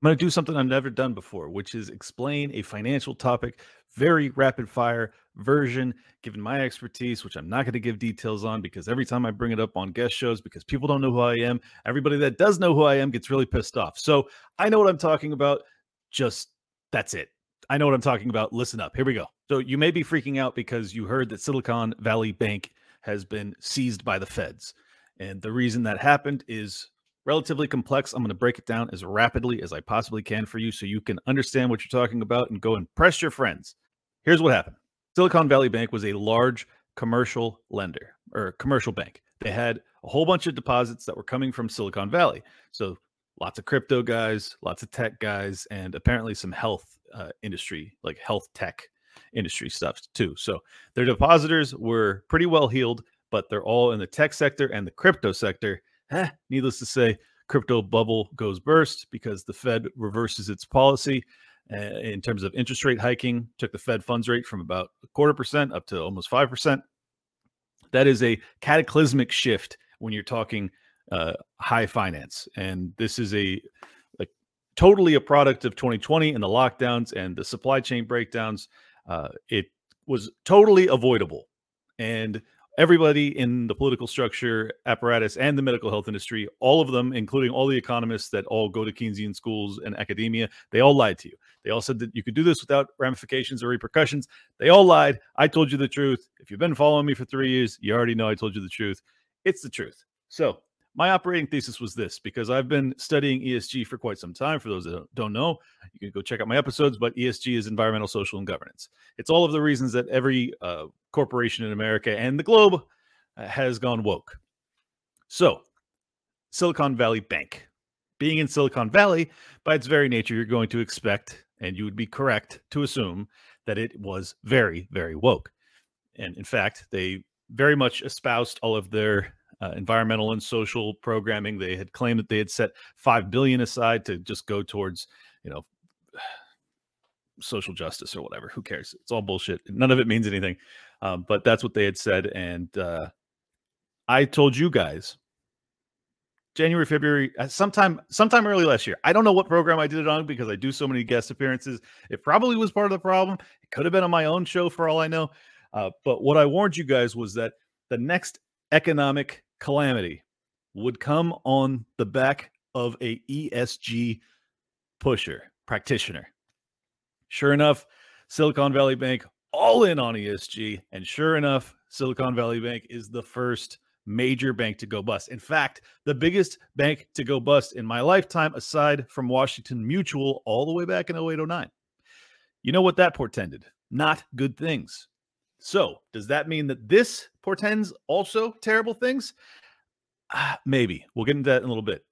I'm going to do something I've never done before, which is explain a financial topic, very rapid fire version, given my expertise, which I'm not going to give details on because every time I bring it up on guest shows, because people don't know who I am, everybody that does know who I am gets really pissed off. So I know what I'm talking about. Just that's it. I know what I'm talking about. Listen up. Here we go. So you may be freaking out because you heard that Silicon Valley Bank has been seized by the feds. And the reason that happened is relatively complex. I'm going to break it down as rapidly as I possibly can for you so you can understand what you're talking about and go impress your friends. Here's what happened Silicon Valley Bank was a large commercial lender or commercial bank. They had a whole bunch of deposits that were coming from Silicon Valley. So lots of crypto guys, lots of tech guys, and apparently some health uh, industry, like health tech industry stuff too. So their depositors were pretty well heeled, but they're all in the tech sector and the crypto sector eh, needless to say, crypto bubble goes burst because the Fed reverses its policy uh, in terms of interest rate hiking, took the Fed funds rate from about a quarter percent up to almost 5%. That is a cataclysmic shift when you're talking uh, high finance. And this is a totally a product of 2020 and the lockdowns and the supply chain breakdowns. Uh, it was totally avoidable. And everybody in the political structure apparatus and the medical health industry, all of them, including all the economists that all go to Keynesian schools and academia, they all lied to you. They all said that you could do this without ramifications or repercussions. They all lied. I told you the truth. If you've been following me for three years, you already know I told you the truth. It's the truth. So my operating thesis was this because I've been studying ESG for quite some time. For those that don't know, you can go check out my episodes. But ESG is environmental, social, and governance. It's all of the reasons that every uh, corporation in America and the globe uh, has gone woke. So, Silicon Valley Bank. Being in Silicon Valley, by its very nature, you're going to expect, and you would be correct to assume, that it was very, very woke. And in fact, they very much espoused all of their uh, environmental and social programming. They had claimed that they had set five billion aside to just go towards, you know, social justice or whatever. Who cares? It's all bullshit. None of it means anything. Um, but that's what they had said, and uh, I told you guys January, February, uh, sometime, sometime early last year. I don't know what program I did it on because I do so many guest appearances. It probably was part of the problem. It could have been on my own show for all I know. Uh, but what I warned you guys was that the next economic calamity would come on the back of a ESG pusher practitioner. Sure enough, Silicon Valley Bank all in on ESG, and sure enough, Silicon Valley Bank is the first major bank to go bust. In fact, the biggest bank to go bust in my lifetime, aside from Washington Mutual, all the way back in 0809. You know what that portended? Not good things. So, does that mean that this portends also terrible things? Uh, maybe. We'll get into that in a little bit.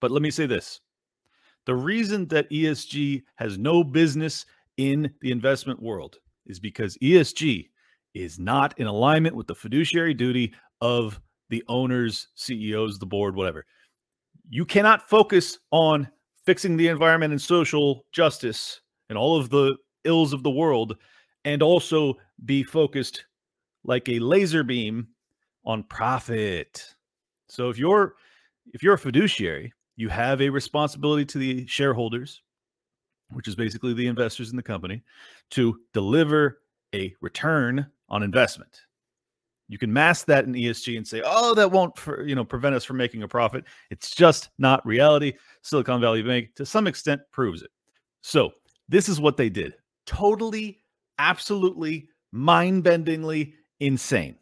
But let me say this the reason that ESG has no business in the investment world is because ESG is not in alignment with the fiduciary duty of the owners, CEOs, the board, whatever. You cannot focus on fixing the environment and social justice and all of the ills of the world and also be focused like a laser beam on profit. So if you're if you're a fiduciary, you have a responsibility to the shareholders, which is basically the investors in the company, to deliver a return on investment. You can mask that in ESG and say, "Oh, that won't, for, you know, prevent us from making a profit." It's just not reality. Silicon Valley Bank, to some extent, proves it. So this is what they did. Totally, absolutely, mind-bendingly insane.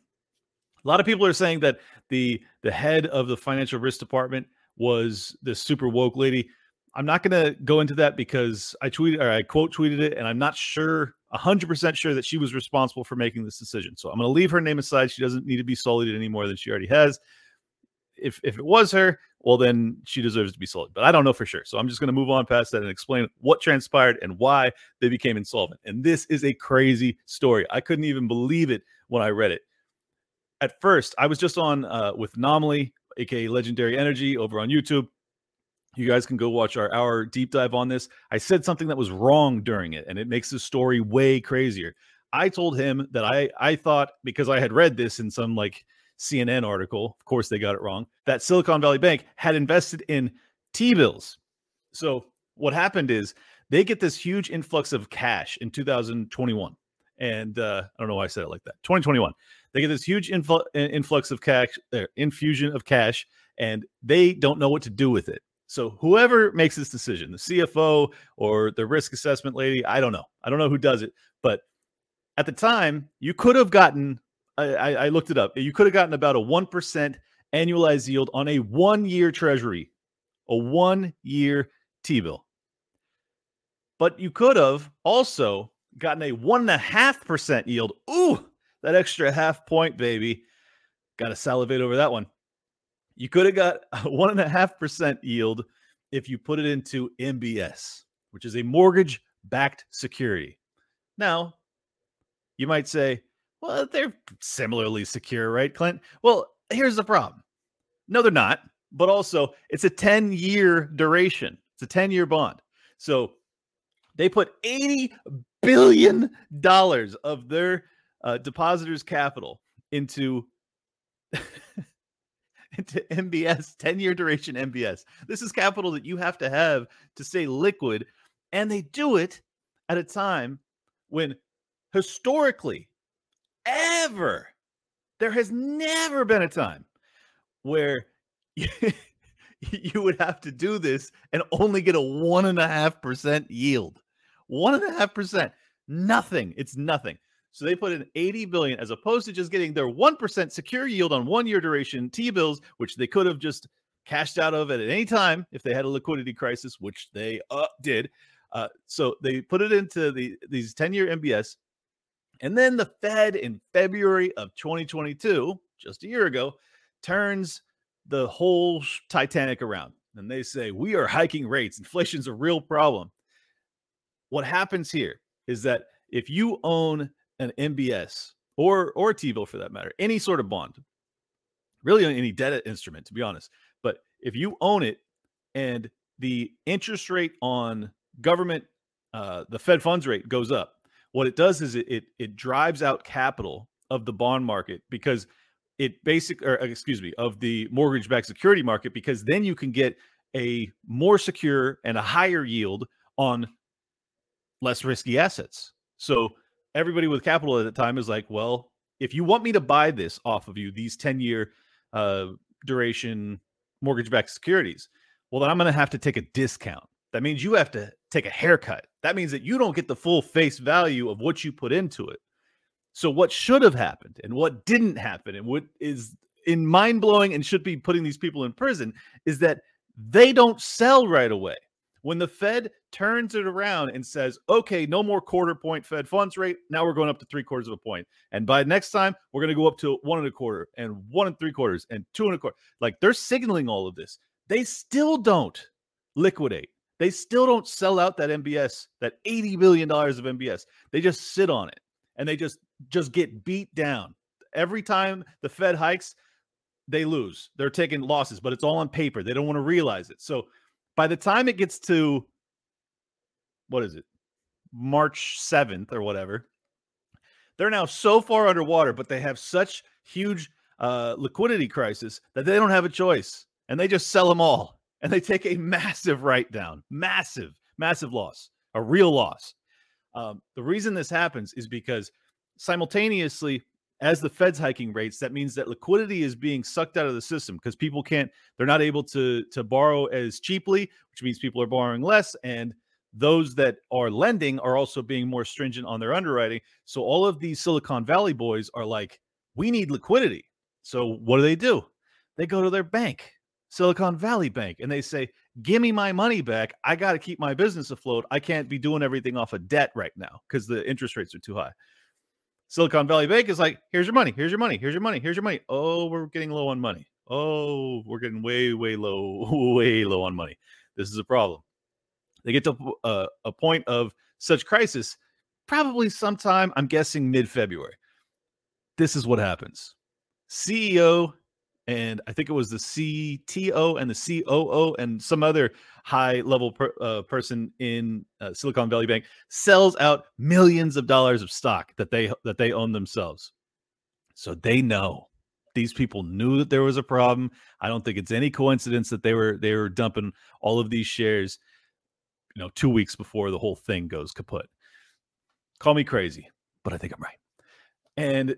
A lot of people are saying that the the head of the financial risk department was this super woke lady. I'm not going to go into that because I tweeted or I quote tweeted it, and I'm not sure 100% sure that she was responsible for making this decision. So I'm going to leave her name aside. She doesn't need to be sullied any more than she already has. If if it was her, well then she deserves to be sold. But I don't know for sure. So I'm just going to move on past that and explain what transpired and why they became insolvent. And this is a crazy story. I couldn't even believe it when I read it. At first, I was just on uh, with Nomley, aka Legendary Energy, over on YouTube you guys can go watch our our deep dive on this. I said something that was wrong during it, and it makes the story way crazier. I told him that I I thought because I had read this in some like CNN article, of course they got it wrong, that Silicon Valley Bank had invested in T bills. So what happened is they get this huge influx of cash in 2021. And uh, I don't know why I said it like that. 2021. They get this huge infl- influx of cash, uh, infusion of cash, and they don't know what to do with it. So whoever makes this decision, the CFO or the risk assessment lady, I don't know. I don't know who does it, but at the time, you could have gotten. I, I looked it up. You could have gotten about a one percent annualized yield on a one-year Treasury, a one-year T-bill. But you could have also gotten a one and a half percent yield. Ooh, that extra half point, baby. Got to salivate over that one. You could have got a one and a half percent yield if you put it into MBS, which is a mortgage backed security. Now, you might say, well, they're similarly secure, right, Clint? Well, here's the problem. No, they're not. But also, it's a 10 year duration, it's a 10 year bond. So they put 80 billion dollars of their uh, depositors' capital into into MBS, 10 year duration MBS. This is capital that you have to have to stay liquid. And they do it at a time when historically, ever, there has never been a time where you, would have to do this and only get a one and a half percent yield. One and a half percent. Nothing. It's nothing. So they put in 80 billion as opposed to just getting their 1% secure yield on one year duration T bills, which they could have just cashed out of at any time if they had a liquidity crisis, which they uh, did. Uh, so they put it into the these 10 year MBS. And then the Fed in February of 2022, just a year ago, turns the whole Titanic around. And they say, We are hiking rates. Inflation's a real problem. What happens here is that if you own an MBS or or T bill for that matter, any sort of bond, really any debt instrument, to be honest. But if you own it and the interest rate on government, uh, the Fed funds rate goes up, what it does is it, it it drives out capital of the bond market because it basic or excuse me of the mortgage-backed security market because then you can get a more secure and a higher yield on less risky assets. So everybody with capital at the time is like, well, if you want me to buy this off of you, these 10 year uh, duration mortgage backed securities, well, then I'm going to have to take a discount. That means you have to take a haircut. That means that you don't get the full face value of what you put into it. So, what should have happened and what didn't happen, and what is in mind blowing and should be putting these people in prison, is that they don't sell right away. When the Fed turns it around and says, okay, no more quarter point Fed funds rate. Now we're going up to three quarters of a point. And by next time, we're going to go up to one and a quarter and one and three quarters and two and a quarter. Like they're signaling all of this. They still don't liquidate. They still don't sell out that MBS, that $80 billion of MBS. They just sit on it and they just just get beat down. Every time the Fed hikes, they lose. They're taking losses, but it's all on paper. They don't want to realize it. So by the time it gets to what is it, March 7th or whatever, they're now so far underwater, but they have such huge uh, liquidity crisis that they don't have a choice. And they just sell them all and they take a massive write down, massive, massive loss, a real loss. Um, the reason this happens is because simultaneously as the Fed's hiking rates, that means that liquidity is being sucked out of the system because people can't, they're not able to to borrow as cheaply, which means people are borrowing less, and those that are lending are also being more stringent on their underwriting. So all of these Silicon Valley boys are like, we need liquidity. So what do they do? They go to their bank, Silicon Valley Bank, and they say, give me my money back. I got to keep my business afloat. I can't be doing everything off of debt right now because the interest rates are too high. Silicon Valley Bank is like, here's your money, here's your money, here's your money, here's your money. Oh, we're getting low on money. Oh, we're getting way, way low, way low on money. This is a problem. They get to a, uh, a point of such crisis, probably sometime, I'm guessing mid February. This is what happens. CEO and I think it was the CTO and the COO and some other high level per, uh, person in uh, Silicon Valley Bank sells out millions of dollars of stock that they that they own themselves. So they know these people knew that there was a problem. I don't think it's any coincidence that they were they were dumping all of these shares. you know, two weeks before the whole thing goes kaput. Call me crazy, but I think I'm right. And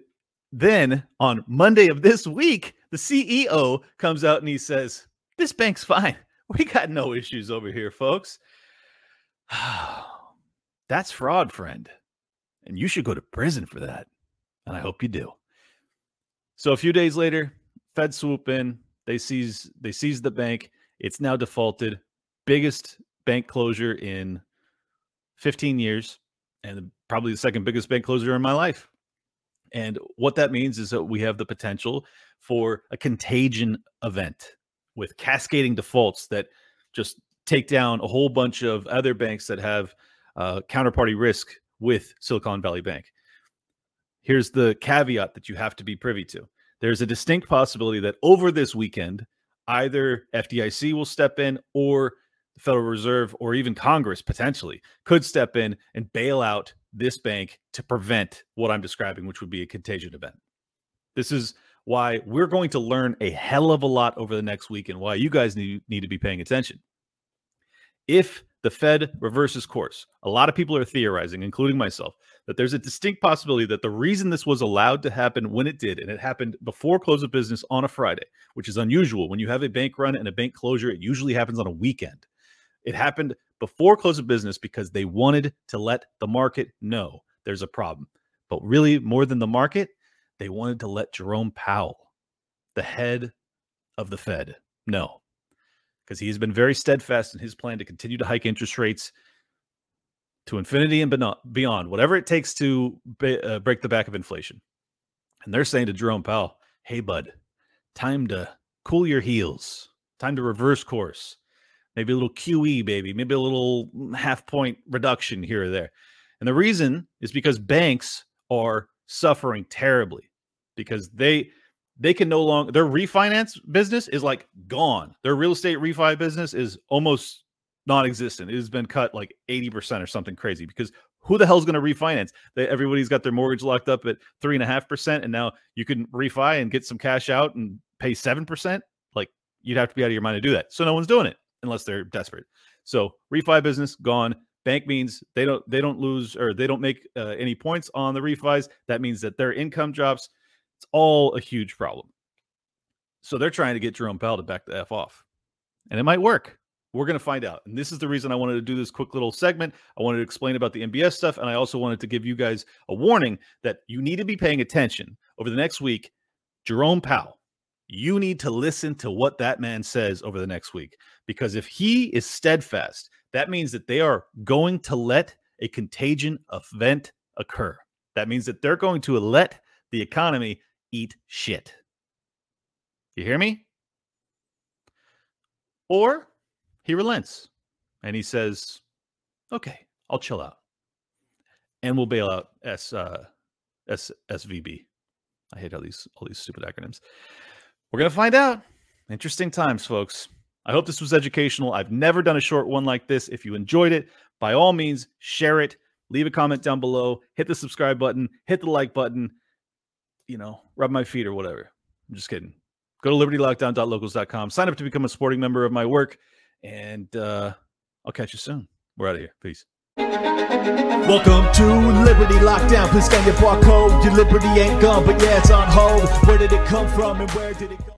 then on Monday of this week, the CEO comes out and he says, This bank's fine. We got no issues over here, folks. That's fraud, friend. And you should go to prison for that. And I hope you do. So a few days later, Fed swoop in, they seize they seize the bank. It's now defaulted. Biggest bank closure in 15 years and probably the second biggest bank closure in my life. And what that means is that we have the potential for a contagion event with cascading defaults that just take down a whole bunch of other banks that have uh, counterparty risk with Silicon Valley Bank. Here's the caveat that you have to be privy to. There's a distinct possibility that over this weekend, either FDIC will step in or the Federal Reserve or even Congress potentially could step in and bail out this bank to prevent what I'm describing, which would be a contagion event. This is why we're going to learn a hell of a lot over the next week and why you guys need, need to be paying attention. If the Fed reverses course, a lot of people are theorizing, including myself, that there's a distinct possibility that the reason this was allowed to happen when it did, and it happened before close of business on a Friday, which is unusual. When you have a bank run and a bank closure, it usually happens on a weekend. It happened before close of business because they wanted to let the market know there's a problem. But really, more than the market, they wanted to let Jerome Powell, the head of the Fed, know because he has been very steadfast in his plan to continue to hike interest rates to infinity and beyond, whatever it takes to uh, break the back of inflation. And they're saying to Jerome Powell, hey, bud, time to cool your heels, time to reverse course maybe a little QE, baby, maybe a little half point reduction here or there. And the reason is because banks are suffering terribly because they they can no longer their refinance business is like gone. Their real estate refi business is almost non-existent. It has been cut like 80% or something crazy because who the hell's going to refinance? They, everybody's got their mortgage locked up at three and a half percent, and now you can refi and get some cash out and pay seven percent. Like you'd have to be out of your mind to do that. So no one's doing it unless they're desperate. So refi business gone. Bank means they don't they don't lose or they don't make uh, any points on the refis. That means that their income drops. It's all a huge problem. So they're trying to get Jerome Powell to back the f off, and it might work. We're going to find out. And this is the reason I wanted to do this quick little segment. I wanted to explain about the MBS stuff, and I also wanted to give you guys a warning that you need to be paying attention over the next week. Jerome Powell you need to listen to what that man says over the next week. Because if he is steadfast, that means that they are going to let a contagion event occur. That means that they're going to let the economy eat shit. You hear me? Or he relents and he says, okay, I'll chill out. And we'll bail out S, uh, S, SVB. I hate all these all these stupid acronyms. We're going to find out. Interesting times, folks. I hope this was educational. I've never done a short one like this. If you enjoyed it, by all means, share it, leave a comment down below, hit the subscribe button, hit the like button, you know, rub my feet or whatever. I'm just kidding. Go to libertylockdown.locals.com, sign up to become a supporting member of my work, and uh, I'll catch you soon. We're out of here. Peace. Welcome to Liberty Lockdown. Please scan your barcode. Your liberty ain't gone, but yeah, it's on hold. Where did it come from and where did it go?